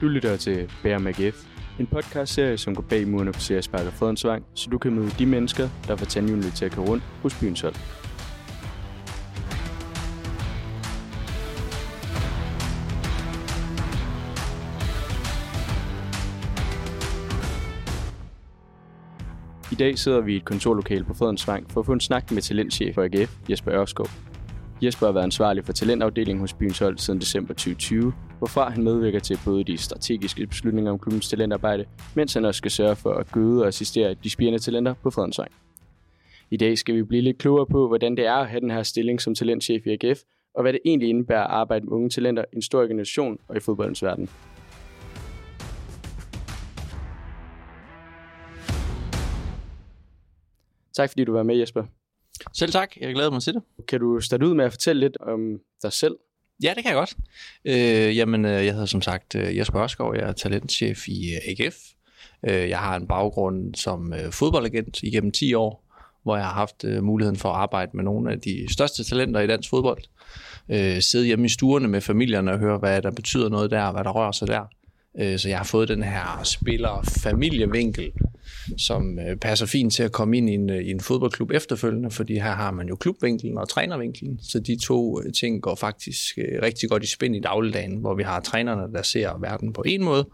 Du lytter til Bær MagF, en podcastserie, som går bag murene på CS Parker Fredensvang, så du kan møde de mennesker, der får tandhjulene til at køre rundt hos byens hold. I dag sidder vi i et kontorlokale på Fredensvang for at få en snak med talentchef for AGF, Jesper Ørskov. Jesper har været ansvarlig for talentafdelingen hos byens hold siden december 2020, hvorfra han medvirker til både de strategiske beslutninger om klubbens talentarbejde, mens han også skal sørge for at gøde og assistere de spirende talenter på Fredensvang. I dag skal vi blive lidt klogere på, hvordan det er at have den her stilling som talentchef i AGF, og hvad det egentlig indebærer at arbejde med unge talenter i en stor organisation og i fodboldens verden. Tak fordi du var med, Jesper. Selv tak, jeg glæder mig til det. Kan du starte ud med at fortælle lidt om dig selv? Ja, det kan jeg godt. Øh, jamen, øh, jeg hedder som sagt øh, Jesper Ørskov, jeg er talentchef i øh, AGF. Jeg har en baggrund som fodboldagent igennem 10 år, hvor jeg har haft muligheden for at arbejde med nogle af de største talenter i dansk fodbold. Sidde hjemme i stuerne med familierne og høre, hvad der betyder noget der, hvad der rører sig der. Så jeg har fået den her spiller-familievinkel, som øh, passer fint til at komme ind i en, i en fodboldklub efterfølgende, fordi her har man jo klubvinkelen og trænervinkelen, så de to øh, ting går faktisk rigtig godt i spænd i dagligdagen, hvor vi har trænerne, der ser verden på en måde,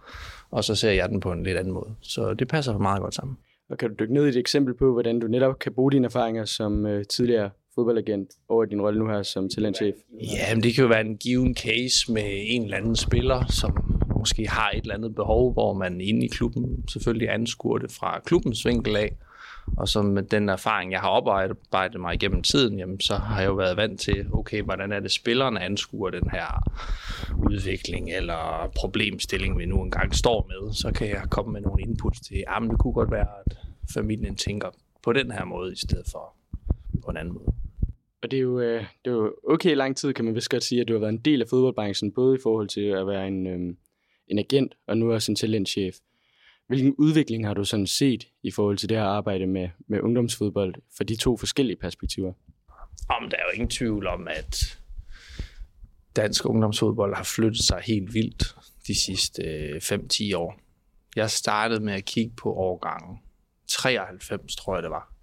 og så ser jeg den på en lidt anden måde. Så det passer meget godt sammen. Og kan du dykke ned i et eksempel på, hvordan du netop kan bruge dine erfaringer som øh, tidligere fodboldagent over din rolle nu her som talentchef? Ja, men det kan jo være en given case med en eller anden spiller, som måske har et eller andet behov, hvor man inde i klubben selvfølgelig anskuer det fra klubbens vinkel af. Og så med den erfaring, jeg har oparbejdet mig igennem tiden, jamen, så har jeg jo været vant til, okay, hvordan er det spillerne anskuer den her udvikling eller problemstilling, vi nu engang står med. Så kan jeg komme med nogle inputs til, ah, at det kunne godt være, at familien tænker på den her måde, i stedet for på en anden måde. Og det er, jo, øh, det er jo okay lang tid, kan man vist godt sige, at du har været en del af fodboldbranchen, både i forhold til at være en, øhm, en agent, og nu også en talentchef. Hvilken udvikling har du sådan set i forhold til det her arbejde med, med ungdomsfodbold for de to forskellige perspektiver? Om der er jo ingen tvivl om, at dansk ungdomsfodbold har flyttet sig helt vildt de sidste øh, 5-10 år. Jeg startede med at kigge på årgangen 93, tror jeg det var,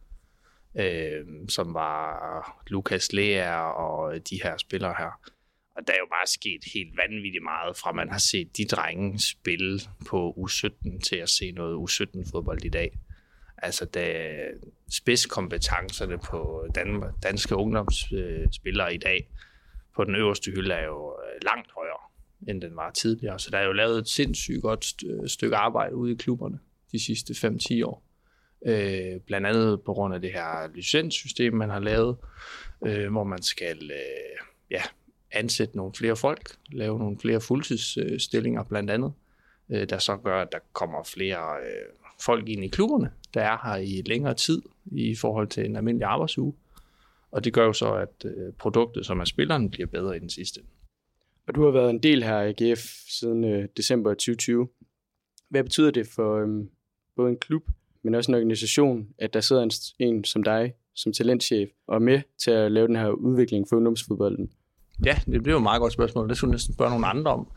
øh, som var Lukas Lea og de her spillere her. Og der er jo bare sket helt vanvittigt meget, fra man har set de drenge spille på U17 til at se noget U17-fodbold i dag. Altså, da spidskompetencerne på dan- danske ungdomsspillere i dag på den øverste hylde er jo øh, langt højere, end den var tidligere. Så der er jo lavet et sindssygt godt stykke arbejde ude i klubberne de sidste 5-10 år. Øh, blandt andet på grund af det her licenssystem, man har lavet, øh, hvor man skal øh, ja, ansætte nogle flere folk, lave nogle flere fuldtidsstillinger blandt andet, øh, der så gør, at der kommer flere øh, folk ind i klubberne, der er her i længere tid i forhold til en almindelig arbejdsuge. Og det gør jo så, at øh, produktet, som er spilleren, bliver bedre i den sidste. Og du har været en del her i GF siden december 2020. Hvad betyder det for øhm, både en klub, men også en organisation, at der sidder en, en som dig, som talentchef, og er med til at lave den her udvikling for ungdomsfodbolden? Ja, det bliver jo et meget godt spørgsmål. Det skulle næsten spørge nogle andre om.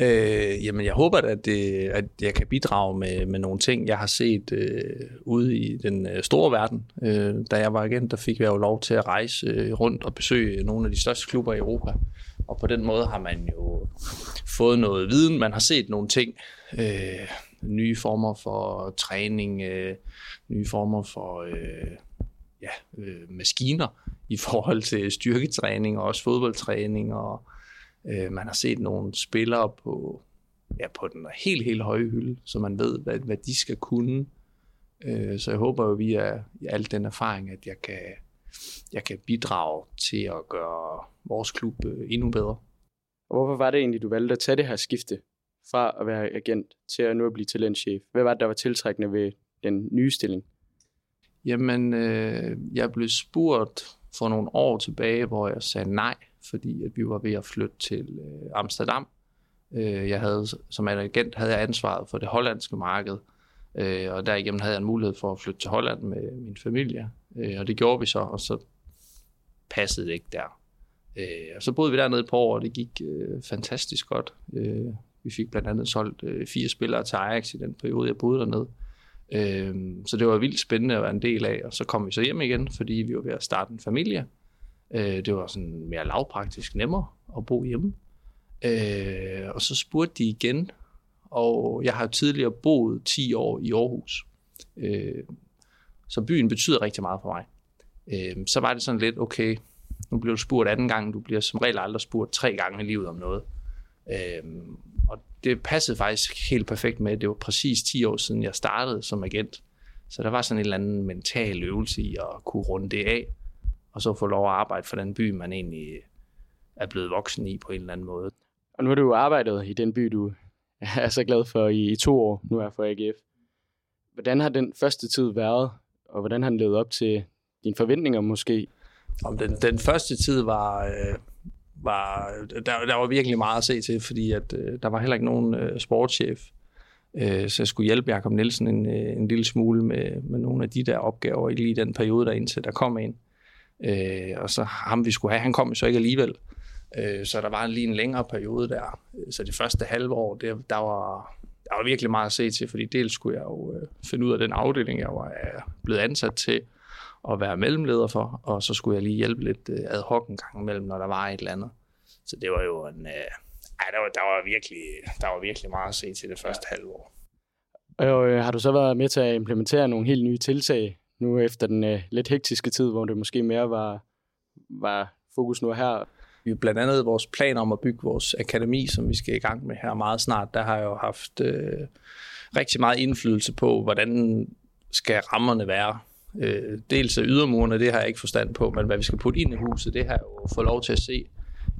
Øh, jamen, jeg håber, at, det, at jeg kan bidrage med, med nogle ting, jeg har set øh, ude i den øh, store verden. Øh, da jeg var agent, der fik jeg jo lov til at rejse øh, rundt og besøge nogle af de største klubber i Europa. Og på den måde har man jo fået noget viden. Man har set nogle ting. Øh, nye former for træning, øh, nye former for øh, ja, øh, maskiner i forhold til styrketræning og også fodboldtræning, og øh, man har set nogle spillere på, ja, på den helt, helt høje hylde, så man ved, hvad, hvad de skal kunne. Øh, så jeg håber jo via al den erfaring, at jeg kan, jeg kan bidrage til at gøre vores klub øh, endnu bedre. Og hvorfor var det egentlig, du valgte at tage det her skifte fra at være agent til at nu at blive talentchef? Hvad var det, der var tiltrækkende ved den nye stilling? Jamen, øh, jeg blev spurgt for nogle år tilbage, hvor jeg sagde nej, fordi at vi var ved at flytte til øh, Amsterdam. Øh, jeg havde, som agent havde jeg ansvaret for det hollandske marked, øh, og derigennem havde jeg en mulighed for at flytte til Holland med min familie, øh, og det gjorde vi så, og så passede det ikke der. Øh, og så boede vi dernede et par år, og det gik øh, fantastisk godt. Øh, Vi fik blandt andet solgt øh, fire spillere til Ajax i den periode, jeg boede dernede. Øh, så det var vildt spændende at være en del af, og så kom vi så hjem igen, fordi vi var ved at starte en familie. Øh, det var sådan mere lavpraktisk nemmere at bo hjemme. Øh, og så spurgte de igen, og jeg har tidligere boet 10 år i Aarhus. Øh, så byen betyder rigtig meget for mig. Øh, så var det sådan lidt, okay, nu bliver du spurgt anden gang, du bliver som regel aldrig spurgt tre gange i livet om noget. Øh, og det passede faktisk helt perfekt med, det var præcis 10 år siden, jeg startede som agent. Så der var sådan en eller anden mental øvelse i at kunne runde det af, og så få lov at arbejde for den by, man egentlig er blevet voksen i på en eller anden måde. Og nu har du jo arbejdet i den by, du er så glad for i, i to år, nu er for AGF. Hvordan har den første tid været, og hvordan har den levet op til dine forventninger måske? Om den, den første tid var, øh, var der, der var virkelig meget at se til, fordi at, øh, der var heller ikke nogen øh, sportschef, øh, så jeg skulle hjælpe Jakob Nielsen en, øh, en lille smule med, med nogle af de der opgaver i lige den periode, der indtil der kom en. Øh, og så ham, vi skulle have, han kom så ikke alligevel. Øh, så der var lige en længere periode der. Så det første halve år, det, der, var, der var virkelig meget at se til, fordi dels skulle jeg jo øh, finde ud af den afdeling, jeg var øh, blevet ansat til at være mellemleder for, og så skulle jeg lige hjælpe lidt øh, ad hoc en gang imellem, når der var et eller andet. Så det var jo en... Øh, ej, der var, der, var virkelig, der var virkelig meget at se til det første halve år. Og øh, har du så været med til at implementere nogle helt nye tiltag nu efter den øh, lidt hektiske tid, hvor det måske mere var, var fokus nu her? Vi blandt andet vores plan om at bygge vores akademi, som vi skal i gang med her meget snart. Der har jeg jo haft øh, rigtig meget indflydelse på, hvordan skal rammerne være. Øh, dels af ydermurene, det har jeg ikke forstand på, men hvad vi skal putte ind i huset, det har jeg jo fået lov til at se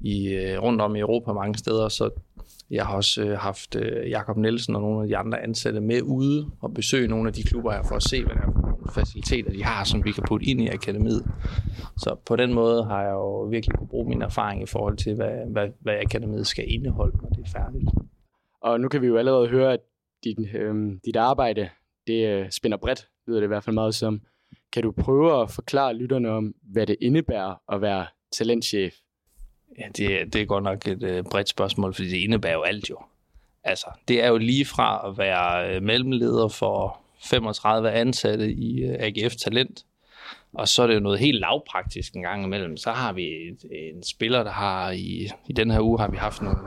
i, øh, rundt om i Europa mange steder, så jeg har også øh, haft øh, Jakob Nielsen og nogle af de andre ansatte med ude og besøge nogle af de klubber her for at se, hvad der er faciliteter, de har, som vi kan putte ind i akademiet. Så på den måde har jeg jo virkelig kunne bruge min erfaring i forhold til, hvad, hvad, hvad akademiet skal indeholde, når det er færdigt. Og nu kan vi jo allerede høre, at dit, øh, dit arbejde, det øh, spænder bredt, lyder det i hvert fald meget som. Kan du prøve at forklare lytterne om, hvad det indebærer at være talentchef? Ja, det, det er godt nok et øh, bredt spørgsmål, fordi det indebærer jo alt jo. Altså, det er jo lige fra at være øh, mellemleder for 35 ansatte i øh, AGF Talent, og så er det jo noget helt lavpraktisk en gang imellem. Så har vi et, en spiller, der har i, i den her uge har vi haft nogle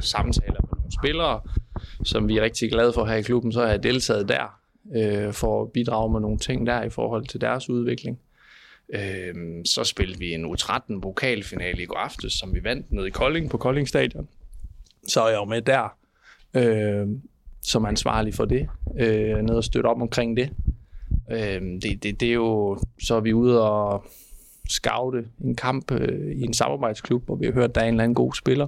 samtaler med nogle spillere, som vi er rigtig glade for her i klubben. Så har jeg deltaget der øh, for at bidrage med nogle ting der i forhold til deres udvikling. Øh, så spillede vi en U13-vokalfinale i går aftes, som vi vandt nede i Kolding på Kolding Stadion. Så er jeg jo med der, øh, som ansvarlig for det, øh, ned og støtte op omkring det. Øh, det, det. Det er jo, så er vi ude og scoute en kamp øh, i en samarbejdsklub, hvor vi har hørt, at der er en eller anden god spiller.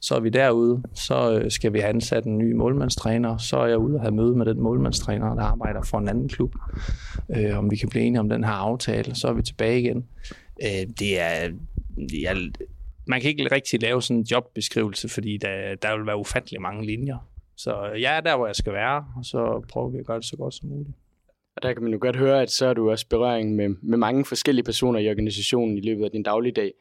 Så er vi derude, så øh, skal vi have ansat en ny målmandstræner, så er jeg ude og have møde med den målmandstræner, der arbejder for en anden klub, øh, om vi kan blive enige om den her aftale, så er vi tilbage igen. Øh, det er, jeg, man kan ikke rigtig lave sådan en jobbeskrivelse, fordi der, der vil være ufattelig mange linjer. Så jeg er der, hvor jeg skal være, og så prøver vi at gøre det så godt som muligt. Og der kan man jo godt høre, at så er du også berøring med, med mange forskellige personer i organisationen i løbet af din dagligdag.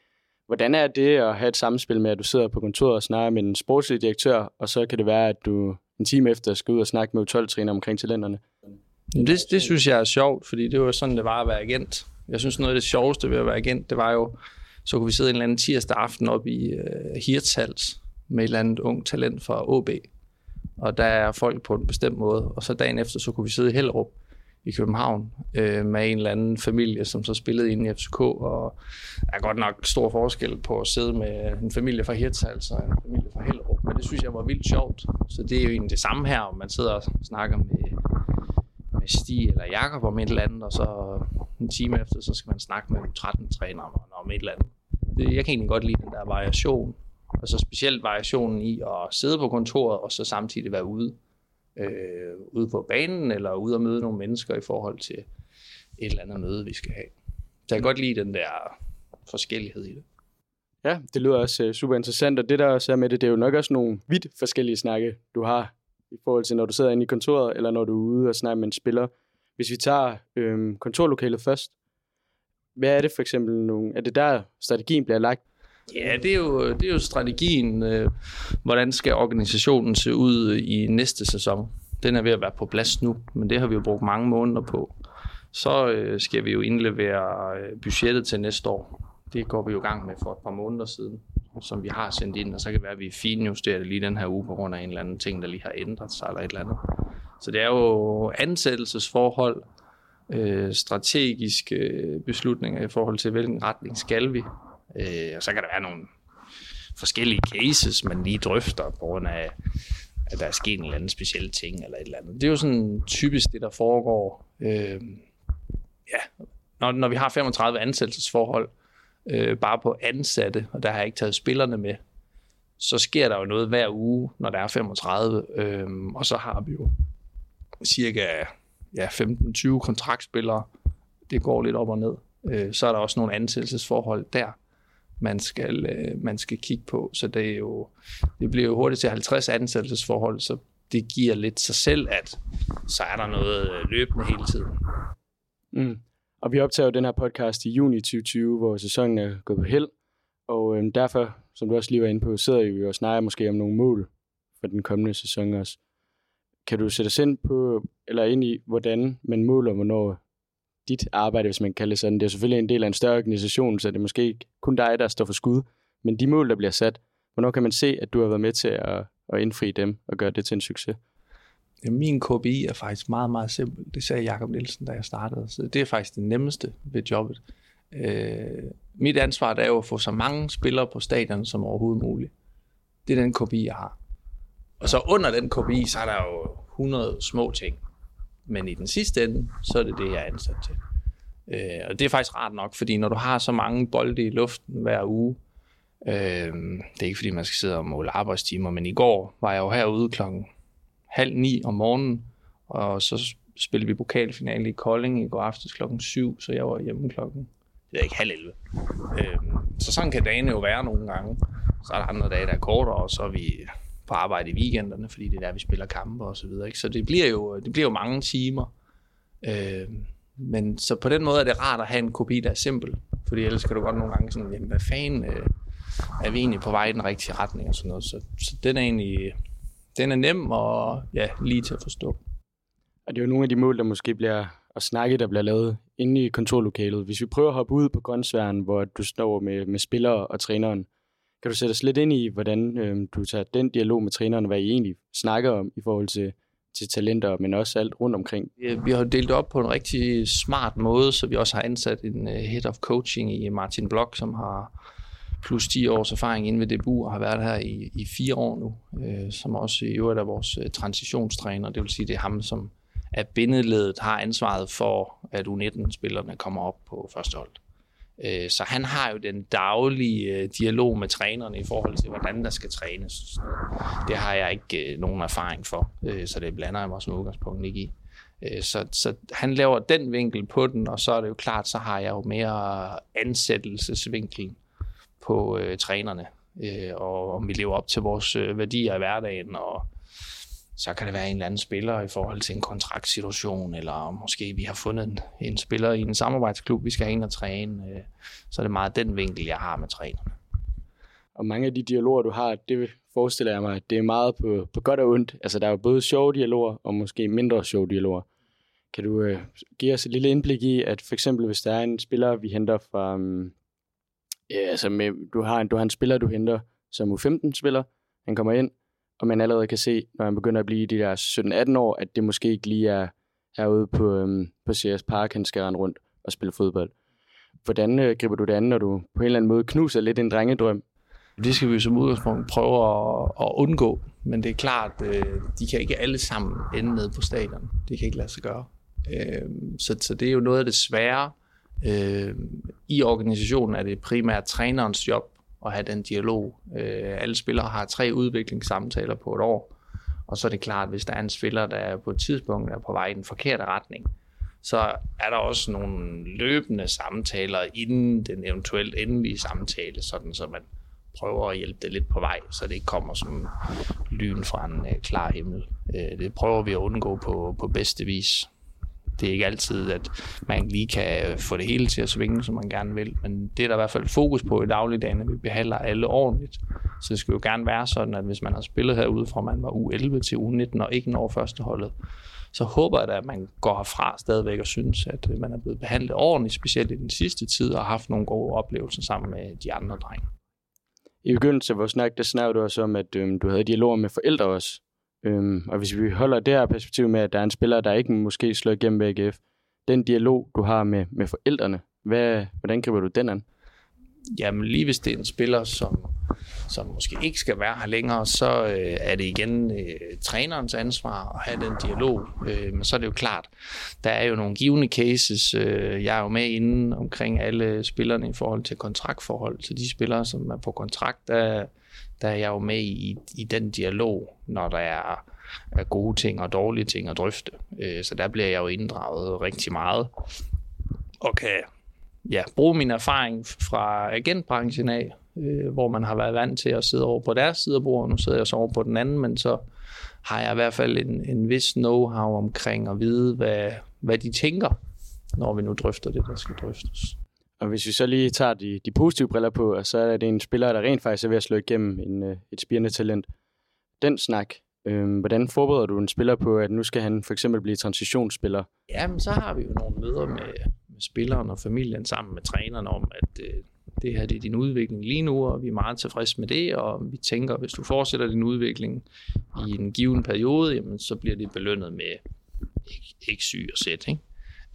Hvordan er det at have et samspil med, at du sidder på kontoret og snakker med en sportslig direktør, og så kan det være, at du en time efter skal ud og snakke med 12 træner omkring talenterne? Det, det synes jeg er sjovt, fordi det var sådan, det var at være agent. Jeg synes, noget af det sjoveste ved at være agent, det var jo, så kunne vi sidde en eller anden tirsdag aften op i uh, Hirtshals med et eller andet ung talent fra OB. Og der er folk på en bestemt måde. Og så dagen efter, så kunne vi sidde i Hellerup i København øh, med en eller anden familie, som så spillede inde i FCK, og der er godt nok stor forskel på at sidde med en familie fra Hirtshals og en familie fra Hellerup, men det synes jeg var vildt sjovt. Så det er jo egentlig det samme her, om man sidder og snakker med, med Stig eller Jakob om et eller andet, og så en time efter, så skal man snakke med 13 trænere om et eller andet. Det, jeg kan egentlig godt lide den der variation, og så specielt variationen i at sidde på kontoret, og så samtidig være ude øh, ude på banen, eller ude og møde nogle mennesker i forhold til et eller andet møde, vi skal have. Så jeg kan godt lide den der forskellighed i det. Ja, det lyder også øh, uh, super interessant, og det der også er med det, det er jo nok også nogle vidt forskellige snakke, du har i forhold til, når du sidder inde i kontoret, eller når du er ude og snakker med en spiller. Hvis vi tager øhm, kontorlokalet først, hvad er det for eksempel nogle, er det der strategien bliver lagt? Ja, det er jo, det er jo strategien. Øh, hvordan skal organisationen se ud i næste sæson? Den er ved at være på plads nu, men det har vi jo brugt mange måneder på. Så øh, skal vi jo indlevere øh, budgettet til næste år. Det går vi jo i gang med for et par måneder siden, som vi har sendt ind, og så kan det være, at vi finjusterer det lige den her uge på grund af en eller anden ting, der lige har ændret sig eller et eller andet. Så det er jo ansættelsesforhold, øh, strategiske øh, beslutninger i forhold til, hvilken retning skal vi. Øh, og så kan der være nogle forskellige cases, man lige drøfter på grund af, at der er sket en eller anden speciel ting eller et eller andet. Det er jo sådan typisk det, der foregår. Øh, ja, når, når vi har 35 ansættelsesforhold, øh, bare på ansatte, og der har jeg ikke taget spillerne med, så sker der jo noget hver uge, når der er 35, øh, og så har vi jo cirka ja, 15-20 kontraktspillere. Det går lidt op og ned. Øh, så er der også nogle ansættelsesforhold der, man skal, øh, man skal kigge på. Så det, er jo, det bliver jo hurtigt til 50 ansættelsesforhold, så det giver lidt sig selv, at så er der noget øh, løbende hele tiden. Mm. Og vi optager jo den her podcast i juni 2020, hvor sæsonen er gået på held. Og øhm, derfor, som du også lige var inde på, sidder vi og snakker måske om nogle mål for den kommende sæson også. Kan du sætte os ind på, eller ind i, hvordan man måler, hvornår dit arbejde, hvis man kan kalde det sådan. Det er selvfølgelig en del af en større organisation, så det er måske ikke kun dig, der står for skud. Men de mål, der bliver sat, hvornår kan man se, at du har været med til at, at indfri dem og gøre det til en succes? Ja, min KPI er faktisk meget, meget simpel. Det sagde Jakob Nielsen, da jeg startede. Så det er faktisk det nemmeste ved jobbet. Øh, mit ansvar er jo at få så mange spillere på stadion som overhovedet muligt. Det er den KPI, jeg har. Og så under den KPI, så er der jo 100 små ting. Men i den sidste ende, så er det det, jeg er ansat til. Øh, og det er faktisk rart nok, fordi når du har så mange bolde i luften hver uge, øh, det er ikke fordi, man skal sidde og måle arbejdstimer, men i går var jeg jo herude klokken halv ni om morgenen, og så spillede vi pokalfinale i Kolding i går aftes klokken 7, så jeg var hjemme klokken det er ikke halv 11. Øh, så sådan kan dagene jo være nogle gange. Så er der andre dage, der er kortere, og så er vi på arbejde i weekenderne, fordi det er der, vi spiller kampe og så videre. Ikke? Så det bliver, jo, det bliver jo mange timer. Øh, men så på den måde er det rart at have en kopi, der er simpel. Fordi ellers kan du godt nogle gange sådan, jamen hvad fanden øh, er vi egentlig på vej i den rigtige retning og sådan noget. Så, så den er egentlig, den er nem og ja, lige til at forstå. Og det er jo nogle af de mål, der måske bliver at snakke, der bliver lavet inde i kontorlokalet. Hvis vi prøver at hoppe ud på grøntsværen, hvor du står med, med spillere og træneren, kan du sætte os lidt ind i, hvordan øh, du tager den dialog med træneren, hvad I egentlig snakker om i forhold til, til talenter, men også alt rundt omkring? Vi har delt op på en rigtig smart måde, så vi også har ansat en øh, head of coaching i Martin Blok, som har plus 10 års erfaring inden ved DBU og har været her i, i fire år nu, øh, som også i øvrigt er vores øh, transitionstræner. Det vil sige, det er ham, som er bindeledet, har ansvaret for, at U19-spillerne kommer op på første hold. Øh, så han har jo den daglige øh, dialog med trænerne i forhold til, hvordan der skal trænes. Det har jeg ikke øh, nogen erfaring for, øh, så det blander jeg mig som udgangspunkt ikke i. Så, så han laver den vinkel på den, og så er det jo klart, så har jeg jo mere ansættelsesvinkel på øh, trænerne, øh, og om vi lever op til vores øh, værdier i hverdagen, og så kan det være en eller anden spiller i forhold til en kontraktsituation, eller måske vi har fundet en, en spiller i en samarbejdsklub, vi skal have ind og træne. Øh, så er det meget den vinkel, jeg har med trænerne. Og mange af de dialoger, du har, det forestiller jeg mig, at det er meget på, på godt og ondt. Altså, der er jo både sjove dialoger, og måske mindre sjove dialoger. Kan du øh, give os et lille indblik i, at for eksempel, hvis der er en spiller, vi henter fra... Øh, ja, altså med, du, har en, du har en spiller, du henter som U15-spiller. Han kommer ind, og man allerede kan se, når man begynder at blive de der 17-18 år, at det måske ikke lige er herude på, øhm, på CS Park, han skal rende rundt og spille fodbold. Hvordan øh, griber du det an, når du på en eller anden måde knuser lidt en drengedrøm? Det skal vi som udgangspunkt prøve at, at undgå, men det er klart, øh, de kan ikke alle sammen ende nede på stadion. Det kan ikke lade sig gøre. Øh, så, så det er jo noget af det svære. Øh, I organisationen er det primært trænerens job at have den dialog. Øh, alle spillere har tre udviklingssamtaler på et år, og så er det klart, hvis der er en spiller, der på et tidspunkt er på vej i den forkerte retning, så er der også nogle løbende samtaler inden den eventuelt endelige samtale, sådan så man prøver at hjælpe det lidt på vej, så det ikke kommer som lyn fra en øh, klar himmel. Øh, det prøver vi at undgå på, på bedste vis det er ikke altid, at man lige kan få det hele til at svinge, som man gerne vil, men det er der i hvert fald fokus på i dagligdagen, at vi behandler alle ordentligt. Så det skal jo gerne være sådan, at hvis man har spillet herude fra man var U11 til U19 og ikke når førsteholdet, så håber jeg da, at man går herfra stadigvæk og synes, at øh, man er blevet behandlet ordentligt, specielt i den sidste tid, og har haft nogle gode oplevelser sammen med de andre drenge. I begyndelsen af vores snak, der snakkede du også om, at øhm, du havde dialoger med forældre også. Øhm, og hvis vi holder det her perspektiv med, at der er en spiller, der ikke måske slår igennem ved AGF, den dialog, du har med, med forældrene, hvad, hvordan griber du den an? Jamen lige hvis det er en spiller, som, som måske ikke skal være her længere, så øh, er det igen øh, trænerens ansvar at have den dialog. Øh, men så er det jo klart, der er jo nogle givende cases. Øh, jeg er jo med inden omkring alle spillerne i forhold til kontraktforhold. Så de spillere, som er på kontrakt, der, der er jeg jo med i, i den dialog, når der er, er gode ting og dårlige ting at drøfte. Øh, så der bliver jeg jo inddraget rigtig meget og kan ja, bruge min erfaring fra agentbranchen af, øh, hvor man har været vant til at sidde over på deres side af bordet, nu sidder jeg så over på den anden, men så har jeg i hvert fald en, en vis know-how omkring at vide, hvad, hvad de tænker, når vi nu drøfter det, der skal drøftes. Og hvis vi så lige tager de, de positive briller på, så er det en spiller, der rent faktisk er ved at slå igennem en, øh, et spirende talent. Den snak, øh, hvordan forbereder du en spiller på, at nu skal han for eksempel blive transitionsspiller? Jamen, så har vi jo nogle møder med, med spilleren og familien sammen med træneren om, at øh, det her det er din udvikling lige nu, og vi er meget tilfredse med det, og vi tænker, hvis du fortsætter din udvikling i en given periode, jamen, så bliver det belønnet med ikke syg og sæt. Ikke?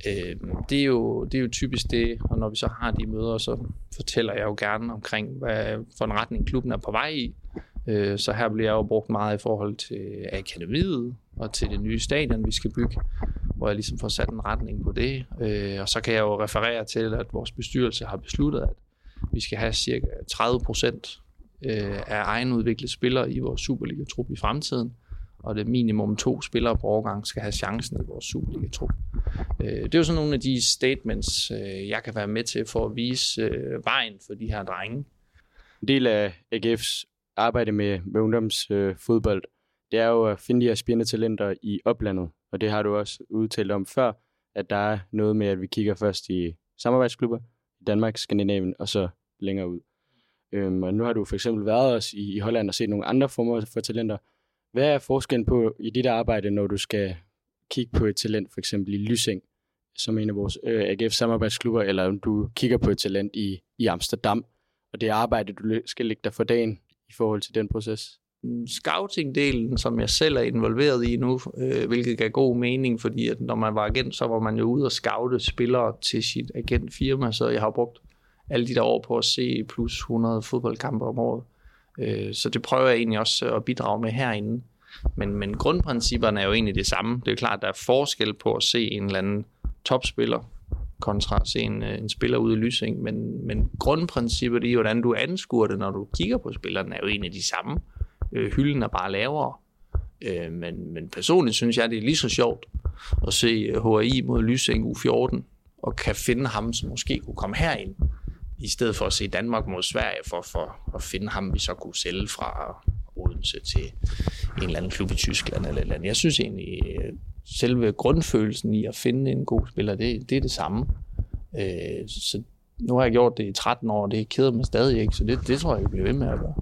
Øh, det, er jo, det er jo typisk det, og når vi så har de møder, så fortæller jeg jo gerne omkring, hvad for en retning klubben er på vej i. Øh, så her bliver jeg jo brugt meget i forhold til akademiet og til det nye stadion, vi skal bygge, hvor jeg ligesom får sat en retning på det. Øh, og så kan jeg jo referere til, at vores bestyrelse har besluttet, at vi skal have cirka 30 procent øh, af egenudviklede spillere i vores Superliga-trup i fremtiden, og det minimum to spillere på årgang skal have chancen i vores Superliga-trup. Øh, det er jo sådan nogle af de statements, øh, jeg kan være med til for at vise øh, vejen for de her drenge. En del af AGF's arbejde med, med ungdomsfodbold, det er jo at finde de her spændende talenter i oplandet. Og det har du også udtalt om før, at der er noget med, at vi kigger først i samarbejdsklubber i Danmark, Skandinavien og så længere ud. Øhm, og nu har du for eksempel været også i, i Holland og set nogle andre former for talenter. Hvad er forskellen på i dit arbejde, når du skal kigge på et talent, for eksempel i Lysing, som en af vores øh, AGF-samarbejdsklubber, eller om du kigger på et talent i, i Amsterdam, og det arbejde, du skal lægge dig for dagen i forhold til den proces? Mm, scouting-delen, som jeg selv er involveret i nu, øh, hvilket gav god mening, fordi at når man var agent, så var man jo ude og scoute spillere til sit agentfirma, så jeg har brugt alle de der år på at se plus 100 fodboldkampe om året. Øh, så det prøver jeg egentlig også øh, at bidrage med herinde. Men, men grundprincipperne er jo egentlig det samme. Det er klart, at der er forskel på at se en eller anden topspiller kontra at se en, øh, en spiller ude i Lysing. Men, men grundprincippet i, hvordan du anskuer det, når du kigger på spilleren, er jo egentlig de samme. Øh, hylden er bare lavere. Øh, men, men personligt synes jeg, det er lige så sjovt at se øh, HRI mod Lysing U14, og kan finde ham, som måske kunne komme herind, i stedet for at se Danmark mod Sverige, for, for at finde ham, vi så kunne sælge fra Odense til en eller anden klub i Tyskland eller et eller andet. Jeg synes egentlig, øh, selve grundfølelsen i at finde en god spiller, det, det er det samme. Øh, så nu har jeg gjort det i 13 år, og det keder mig stadig ikke, så det, det tror jeg, jeg bliver ved med at gøre.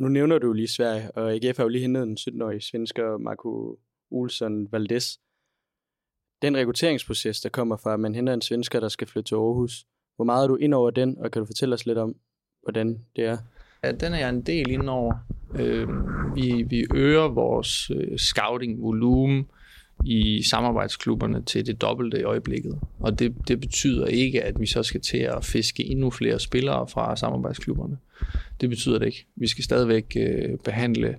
Nu nævner du lige Sverige, og AGF har jo lige hentet en 17-årig svensker, Marco Olsson Valdes. Den rekrutteringsproces, der kommer fra, at man henter en svensker, der skal flytte til Aarhus, hvor meget er du ind over den, og kan du fortælle os lidt om, hvordan det er? Ja, den er jeg en del ind over. Øh, vi, vi øger vores øh, scouting-volumen i samarbejdsklubberne til det dobbelte i øjeblikket. Og det, det betyder ikke, at vi så skal til at fiske endnu flere spillere fra samarbejdsklubberne. Det betyder det ikke. Vi skal stadigvæk øh, behandle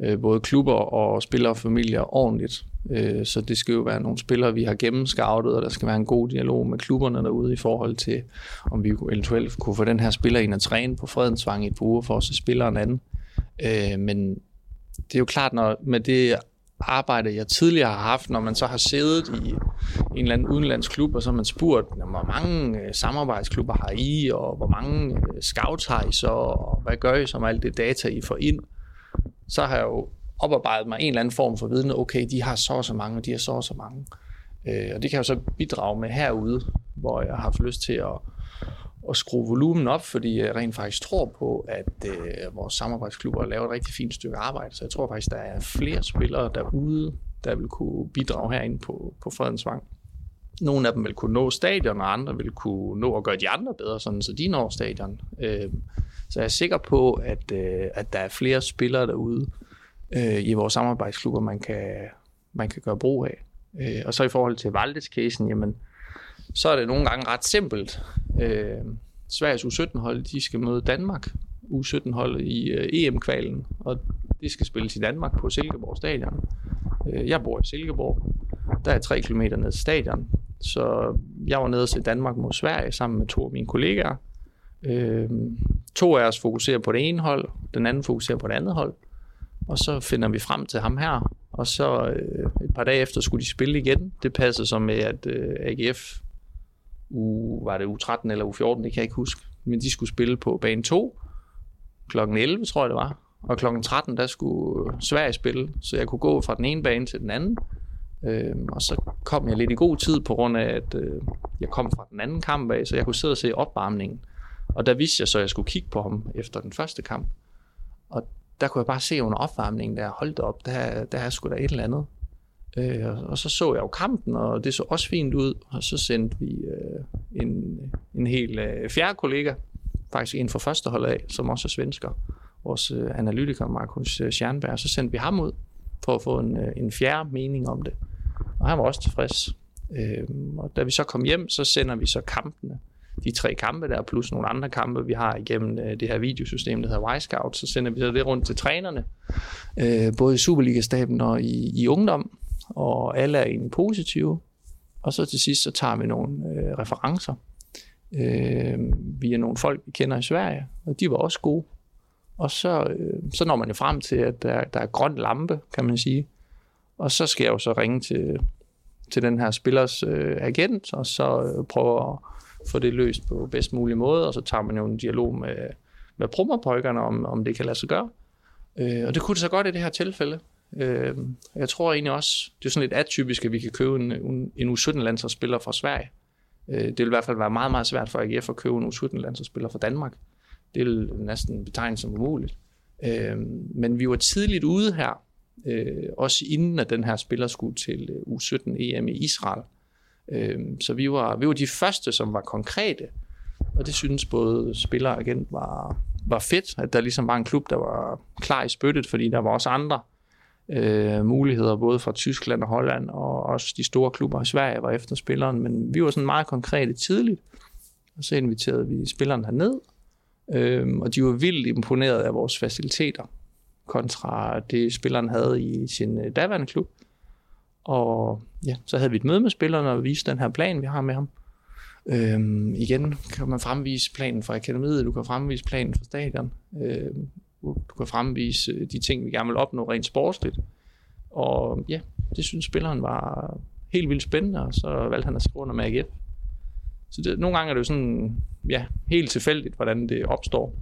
øh, både klubber og spillere og familier ordentligt. Øh, så det skal jo være nogle spillere, vi har gennemscoutet, og der skal være en god dialog med klubberne derude i forhold til, om vi eventuelt kunne få den her spiller ind og træne på Fredensvang i et par uger for at se spilleren anden. Øh, men det er jo klart, når med det arbejde, jeg tidligere har haft, når man så har siddet i en eller anden udenlandsk klub, og så har man spurgt, hvor mange øh, samarbejdsklubber har I, og hvor mange øh, scouts har I så, og hvad gør I så med alt det data, I får ind? Så har jeg jo oparbejdet mig en eller anden form for viden, okay, de har så og så mange, og de har så og så mange. Øh, og det kan jeg jo så bidrage med herude, hvor jeg har haft lyst til at, at skrue volumen op, fordi jeg rent faktisk tror på, at øh, vores samarbejdsklubber laver et rigtig fint stykke arbejde. Så jeg tror faktisk, der er flere spillere derude, der vil kunne bidrage herinde på, på Fredensvang. Nogle af dem vil kunne nå stadion, og andre vil kunne nå at gøre de andre bedre, sådan, så de når stadion. Øh, så jeg er sikker på, at, øh, at der er flere spillere derude øh, i vores samarbejdsklubber, man kan, man kan gøre brug af. Øh, og så i forhold til Valdes-casen, jamen, så er det nogle gange ret simpelt. Øh, Sveriges U17-hold, de skal møde Danmark. U17-holdet i øh, EM-kvalen, og det skal spilles i Danmark på Silkeborg Stadion. Øh, jeg bor i Silkeborg. Der er tre kilometer ned til stadion. Så jeg var nede og se Danmark mod Sverige sammen med to af mine kollegaer. Øh, to af os fokuserer på det ene hold, den anden fokuserer på det andet hold. Og så finder vi frem til ham her, og så øh, et par dage efter skulle de spille igen. Det passede så med, at øh, AGF, u, var det U13 eller U14, det kan jeg ikke huske, men de skulle spille på bane 2 klokken 11, tror jeg det var. Og klokken 13, der skulle øh, Sverige spille, så jeg kunne gå fra den ene bane til den anden. Øh, og så kom jeg lidt i god tid, på grund af, at øh, jeg kom fra den anden kamp af, så jeg kunne sidde og se opvarmningen. Og der vidste jeg så, at jeg skulle kigge på ham efter den første kamp. Og der kunne jeg bare se under opvarmningen, der holdt op, der, der er sgu da et eller andet. Øh, og så så jeg jo kampen, og det så også fint ud, og så sendte vi øh, en, en helt øh, fjerde kollega, faktisk en fra første hold af, som også er svensker, vores øh, analytiker Markus øh, Schernberg, så sendte vi ham ud for at få en, øh, en fjerde mening om det. Og han var også tilfreds. Øh, og da vi så kom hjem, så sender vi så kampene de tre kampe der, plus nogle andre kampe, vi har igennem øh, det her videosystem, der hedder Y-Scout, så sender vi så det rundt til trænerne, øh, både i Superliga-staben og i, i ungdom, og alle er egentlig positive. Og så til sidst, så tager vi nogle øh, referencer øh, via nogle folk, vi kender i Sverige, og de var også gode. Og så, øh, så når man jo frem til, at der, der er grøn lampe, kan man sige. Og så skal jeg jo så ringe til, til den her spillers øh, agent, og så øh, prøve at få det løst på bedst mulig måde, og så tager man jo en dialog med, med prommerpojkerne om, om det kan lade sig gøre. Øh, og det kunne det så godt i det her tilfælde. Øh, jeg tror egentlig også, det er sådan lidt atypisk, at vi kan købe en, en U17-landsholdsspiller fra Sverige. Øh, det vil i hvert fald være meget, meget svært for AGF at købe en U17-landsholdsspiller fra Danmark. Det vil næsten betegnes som umuligt. Øh, men vi var tidligt ude her, øh, også inden at den her spiller skulle til øh, U17 EM i Israel. Øh, så vi var, vi var de første, som var konkrete, og det synes både spiller og agent var, var fedt, at der ligesom var en klub, der var klar i spyttet, fordi der var også andre øh, muligheder, både fra Tyskland og Holland, og også de store klubber i Sverige var efter spilleren, men vi var sådan meget konkrete tidligt, og så inviterede vi spilleren herned, øh, og de var vildt imponeret af vores faciliteter, kontra det spilleren havde i sin øh, daværende klub. Og ja, så havde vi et møde med spillerne og viste den her plan, vi har med ham. Øhm, igen kan man fremvise planen for akademiet, du kan fremvise planen for stadion, øhm, du kan fremvise øh, de ting, vi gerne vil opnå rent sportsligt. Og ja, det synes spilleren var helt vildt spændende, og så valgte han at skrive under med AGF. Så det, nogle gange er det jo sådan, ja, helt tilfældigt, hvordan det opstår.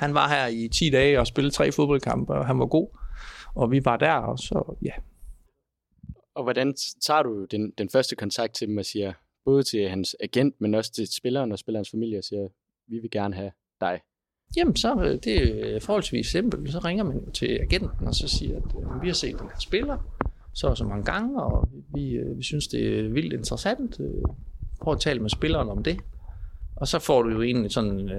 Han var her i 10 dage og spillede tre fodboldkampe, og han var god. Og vi var der, og så, ja, og hvordan tager du den, den første kontakt til dem og siger, både til hans agent, men også til spilleren og spillerens familie, og siger, vi vil gerne have dig? Jamen, så øh, det er forholdsvis simpelt. Så ringer man til agenten, og så siger, at øh, vi har set den her spiller, så og så mange gange, og vi, øh, vi synes, det er vildt interessant. Prøv at tale med spilleren om det. Og så får du jo egentlig sådan,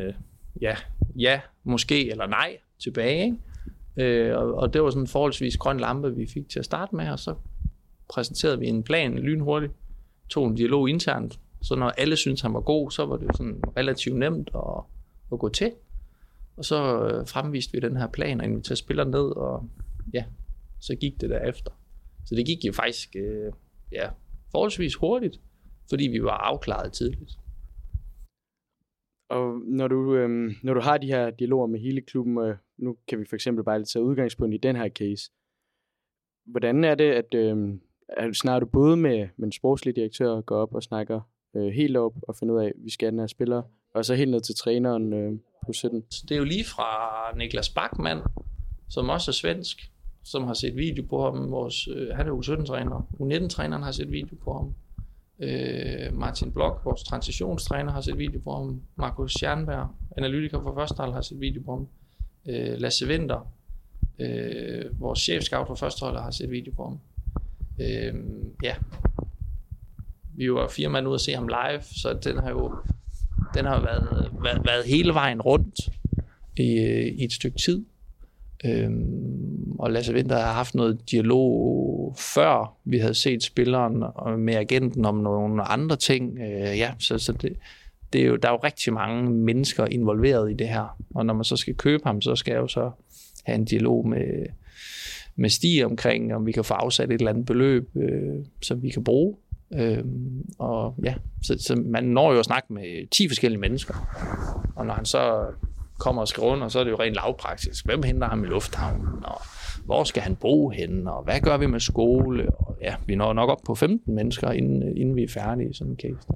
ja, ja, måske eller nej tilbage. Ikke? og, og det var sådan en forholdsvis grøn lampe, vi fik til at starte med, og så præsenterede vi en plan lynhurtigt, tog en dialog internt, så når alle syntes, han var god, så var det sådan relativt nemt at, at gå til. Og så øh, fremviste vi den her plan og inviterede spillere ned, og ja, så gik det derefter. Så det gik jo faktisk øh, ja, forholdsvis hurtigt, fordi vi var afklaret tidligt. Og når du, øh, når du har de her dialoger med hele klubben, øh, nu kan vi for eksempel bare tage udgangspunkt i den her case, hvordan er det, at, øh, snakker du både med, med en sportslig direktør, går op og snakker øh, helt op og finder ud af, at vi skal have den her spiller, og så helt ned til træneren øh, på 17? Så det er jo lige fra Niklas Bachmann, som også er svensk, som har set video på ham. Vores, øh, han er U17-træner. U19-træneren har set video på ham. Øh, Martin Blok, vores transitionstræner, har set video på ham. Markus Stjernberg, analytiker for Førstehold, har set video på ham. Øh, Lasse Winter, øh, vores chefscout for Førstehold, har set video på ham. Øh, ja, vi var fire mand ude at se ham live, så den har jo den har været, været, været hele vejen rundt i, øh, i et stykke tid. Øhm, og Lasse Winter har haft noget dialog før vi havde set spilleren med agenten om nogle andre ting. Øh, ja, så, så det, det er jo, der er jo rigtig mange mennesker involveret i det her. Og når man så skal købe ham, så skal jeg jo så have en dialog med, med Stig omkring, om vi kan få afsat et eller andet beløb, øh, som vi kan bruge. Øh, og ja, så, så man når jo at snakke med 10 forskellige mennesker. Og når han så kommer og skriver under, så er det jo rent lavpraktisk. Hvem henter ham i lufthavnen, og hvor skal han bo henne, og hvad gør vi med skole? Og ja, vi når nok op på 15 mennesker, inden, inden vi er færdige i sådan en case. Der.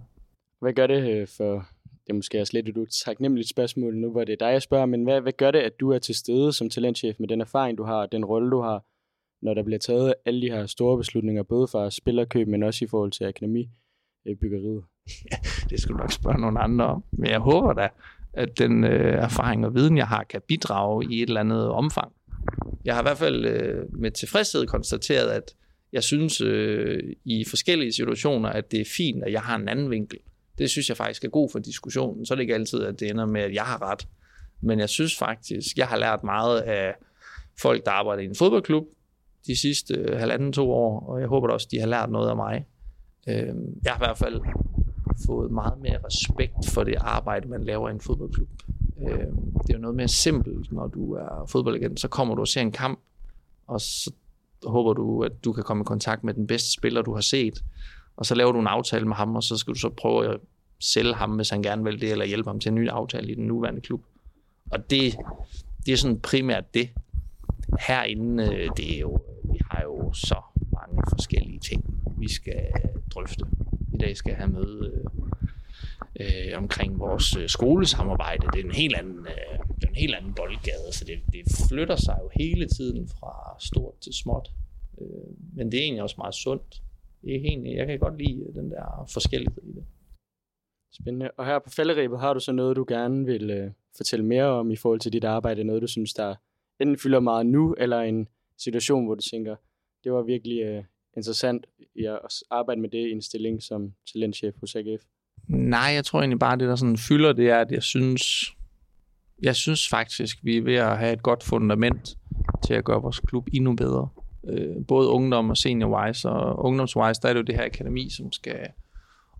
Hvad gør det øh, for, det er måske også lidt et utaknemmeligt spørgsmål nu, hvor det er dig, jeg spørger, men hvad, hvad gør det, at du er til stede som talentchef med den erfaring, du har, den rolle, du har, når der bliver taget alle de her store beslutninger, både fra spillerkøb, men også i forhold til akademibyggeriet? Øh, ja, det skulle du nok spørge nogle andre om, men jeg håber da, at den øh, erfaring og viden, jeg har, kan bidrage i et eller andet omfang. Jeg har i hvert fald øh, med tilfredshed konstateret, at jeg synes øh, i forskellige situationer, at det er fint, at jeg har en anden vinkel. Det synes jeg faktisk er god for diskussionen. Så er det ikke altid, at det ender med, at jeg har ret. Men jeg synes faktisk, jeg har lært meget af folk, der arbejder i en fodboldklub de sidste øh, halvanden to år, og jeg håber også, de har lært noget af mig. Øh, jeg har i hvert fald fået meget mere respekt for det arbejde, man laver i en fodboldklub. Øh, det er jo noget mere simpelt, når du er fodboldagent. Så kommer du og ser en kamp, og så håber du, at du kan komme i kontakt med den bedste spiller, du har set. Og så laver du en aftale med ham, og så skal du så prøve at sælge ham, hvis han gerne vil det, eller hjælpe ham til en ny aftale i den nuværende klub. Og det, det er sådan primært det. Herinde, øh, det er jo, vi har jo så mange forskellige ting, vi skal drøfte. I dag skal jeg have møde øh, øh, omkring vores øh, skolesamarbejde. Det er en helt anden, øh, det er en helt anden boldgade, så det, det flytter sig jo hele tiden fra stort til småt. Øh, men det er egentlig også meget sundt. Det er egentlig, jeg kan godt lide den der forskellighed i det. Spændende. Og her på falderæbet har du så noget, du gerne vil øh, fortælle mere om i forhold til dit arbejde? Noget, du synes, der enten fylder meget nu, eller en situation, hvor du tænker, det var virkelig øh, interessant at arbejde med det i en stilling som talentchef hos AGF? Nej, jeg tror egentlig bare, det der sådan fylder, det er, at jeg synes, jeg synes faktisk, vi er ved at have et godt fundament til at gøre vores klub endnu bedre. Øh, både ungdom og senior-wise, og ungdoms-wise, der er det jo det her akademi, som skal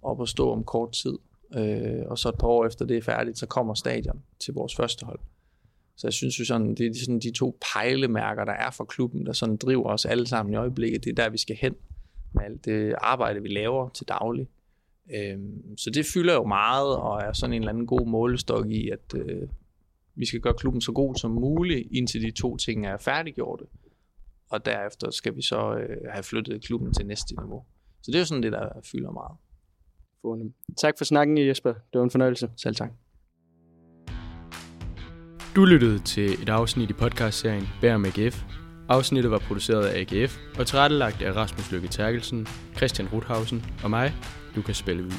op og stå om kort tid. Øh, og så et par år efter det er færdigt, så kommer stadion til vores første hold. Så jeg synes jo sådan, det er sådan de to pejlemærker, der er for klubben, der sådan driver os alle sammen i øjeblikket. Det er der, vi skal hen med alt det arbejde, vi laver til daglig. Øhm, så det fylder jo meget, og er sådan en eller anden god målestok i, at øh, vi skal gøre klubben så god som muligt, indtil de to ting er færdiggjorte. Og derefter skal vi så øh, have flyttet klubben til næste niveau. Så det er jo sådan det, der fylder meget. Tak for snakken, Jesper. Det var en fornøjelse. Selv tak. Du lyttede til et afsnit i podcastserien Bær med AGF. Afsnittet var produceret af AGF og tilrettelagt af Rasmus Lykke Terkelsen, Christian Ruthausen og mig, Lukas Spellevig.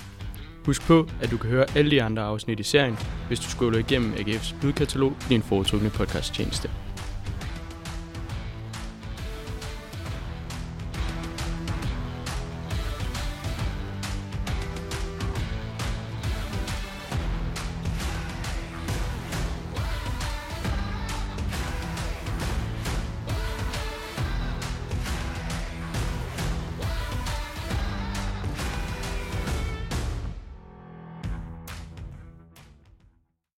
Husk på, at du kan høre alle de andre afsnit i serien, hvis du scroller igennem AGF's lydkatalog i din foretrukne podcasttjeneste.